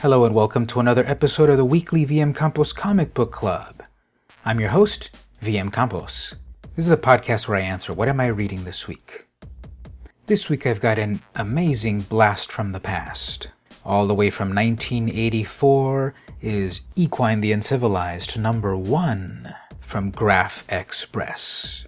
Hello and welcome to another episode of the weekly VM Campos Comic Book Club. I'm your host, VM Campos. This is a podcast where I answer what am I reading this week. This week I've got an amazing blast from the past. All the way from 1984 is Equine the Uncivilized number 1 from GraphXPress.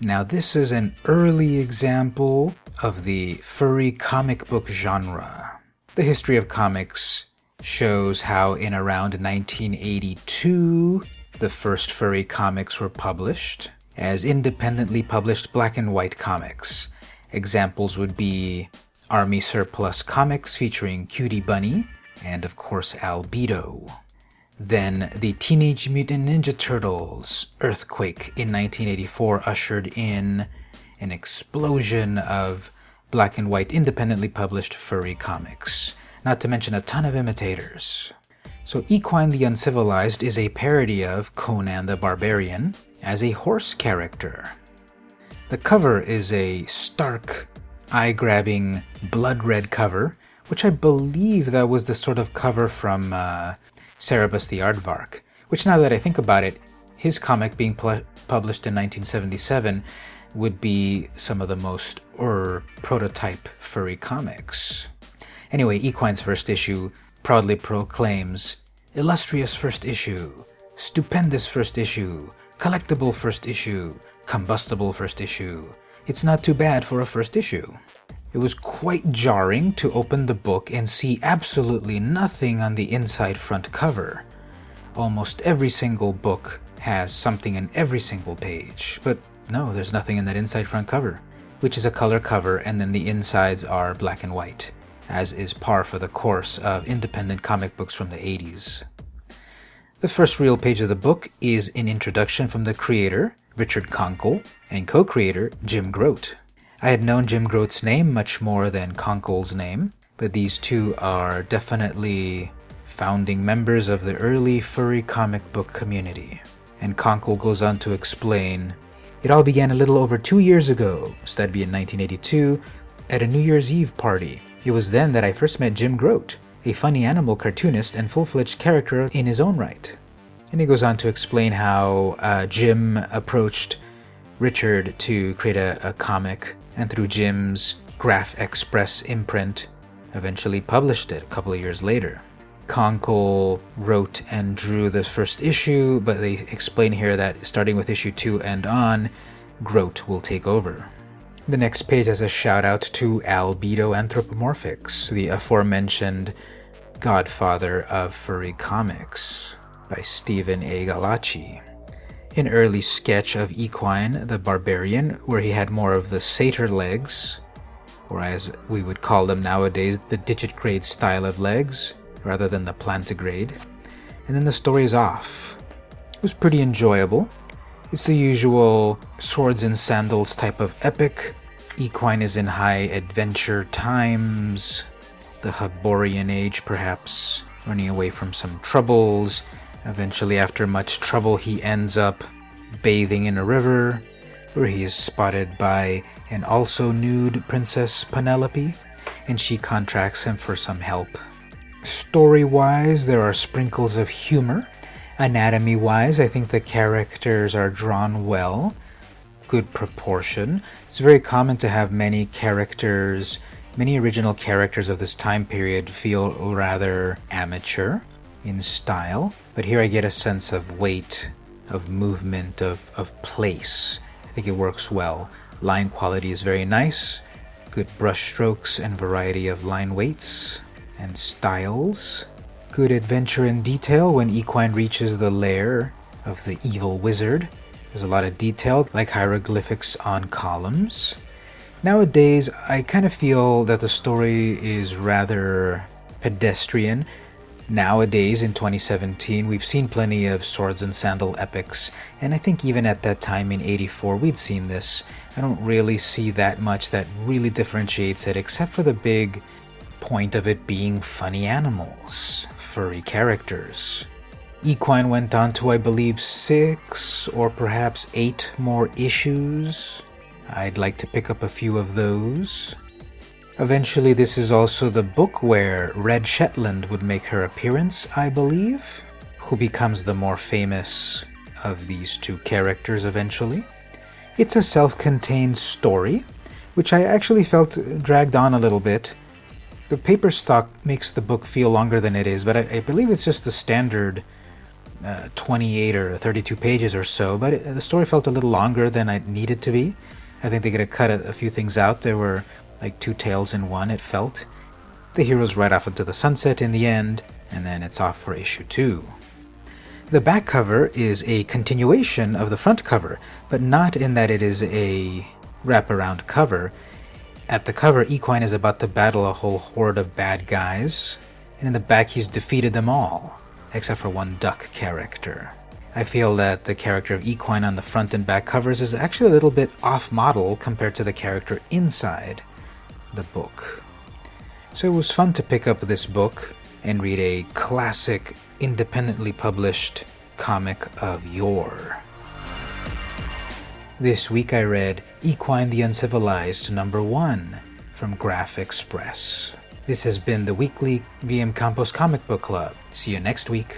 Now this is an early example of the furry comic book genre. The history of comics shows how in around 1982 the first furry comics were published as independently published black and white comics. Examples would be Army Surplus Comics featuring Cutey Bunny and, of course, Albedo. Then the Teenage Mutant Ninja Turtles Earthquake in 1984 ushered in an explosion of black and white independently published furry comics not to mention a ton of imitators. So, Equine the Uncivilized is a parody of Conan the Barbarian as a horse character. The cover is a stark, eye grabbing, blood red cover, which I believe that was the sort of cover from uh, Cerebus the Aardvark, which now that I think about it, his comic being pl- published in 1977 would be some of the most or prototype furry comics. Anyway, Equine's first issue proudly proclaims illustrious first issue, stupendous first issue, collectible first issue, combustible first issue. It's not too bad for a first issue. It was quite jarring to open the book and see absolutely nothing on the inside front cover. Almost every single book has something in every single page, but no, there's nothing in that inside front cover, which is a color cover, and then the insides are black and white as is par for the course of independent comic books from the 80s. The first real page of the book is an introduction from the creator, Richard Konkle, and co creator, Jim Groat. I had known Jim Groat's name much more than Konkle's name, but these two are definitely founding members of the early furry comic book community. And Konkle goes on to explain It all began a little over two years ago, so that'd be in 1982, at a New Year's Eve party it was then that I first met Jim Groat, a funny animal cartoonist and full fledged character in his own right. And he goes on to explain how uh, Jim approached Richard to create a, a comic, and through Jim's GraphXPress imprint, eventually published it a couple of years later. Konkle wrote and drew the first issue, but they explain here that starting with issue 2 and on, Groat will take over. The next page has a shout out to Albedo Anthropomorphics, the aforementioned godfather of furry comics, by Stephen A. Gallacci. An early sketch of Equine the Barbarian, where he had more of the satyr legs, or as we would call them nowadays, the digitigrade style of legs, rather than the plantigrade. And then the story is off. It was pretty enjoyable. It's the usual swords and sandals type of epic. Equine is in high adventure times, the Hyborian age perhaps, running away from some troubles. Eventually, after much trouble, he ends up bathing in a river, where he is spotted by an also nude Princess Penelope, and she contracts him for some help. Story wise, there are sprinkles of humor Anatomy wise, I think the characters are drawn well, good proportion. It's very common to have many characters, many original characters of this time period feel rather amateur in style, but here I get a sense of weight, of movement, of, of place. I think it works well. Line quality is very nice, good brush strokes and variety of line weights and styles good adventure in detail when Equine reaches the lair of the evil wizard. There's a lot of detail, like hieroglyphics on columns. Nowadays, I kind of feel that the story is rather pedestrian. Nowadays, in 2017, we've seen plenty of swords and sandal epics, and I think even at that time in 84, we'd seen this. I don't really see that much that really differentiates it, except for the big point of it being funny animals furry characters. Equine went on to, I believe, six or perhaps eight more issues. I'd like to pick up a few of those. Eventually, this is also the book where Red Shetland would make her appearance, I believe, who becomes the more famous of these two characters eventually. It's a self contained story, which I actually felt dragged on a little bit. The paper stock makes the book feel longer than it is, but I, I believe it's just the standard uh, 28 or 32 pages or so. But it, the story felt a little longer than it needed to be. I think they could have cut a, a few things out. There were like two tales in one, it felt. The heroes ride off into the sunset in the end, and then it's off for issue two. The back cover is a continuation of the front cover, but not in that it is a wraparound cover. At the cover, Equine is about to battle a whole horde of bad guys, and in the back, he's defeated them all, except for one duck character. I feel that the character of Equine on the front and back covers is actually a little bit off model compared to the character inside the book. So it was fun to pick up this book and read a classic, independently published comic of yore. This week I read Equine the Uncivilized number one from GraphXPress. This has been the weekly VM Campos Comic Book Club. See you next week.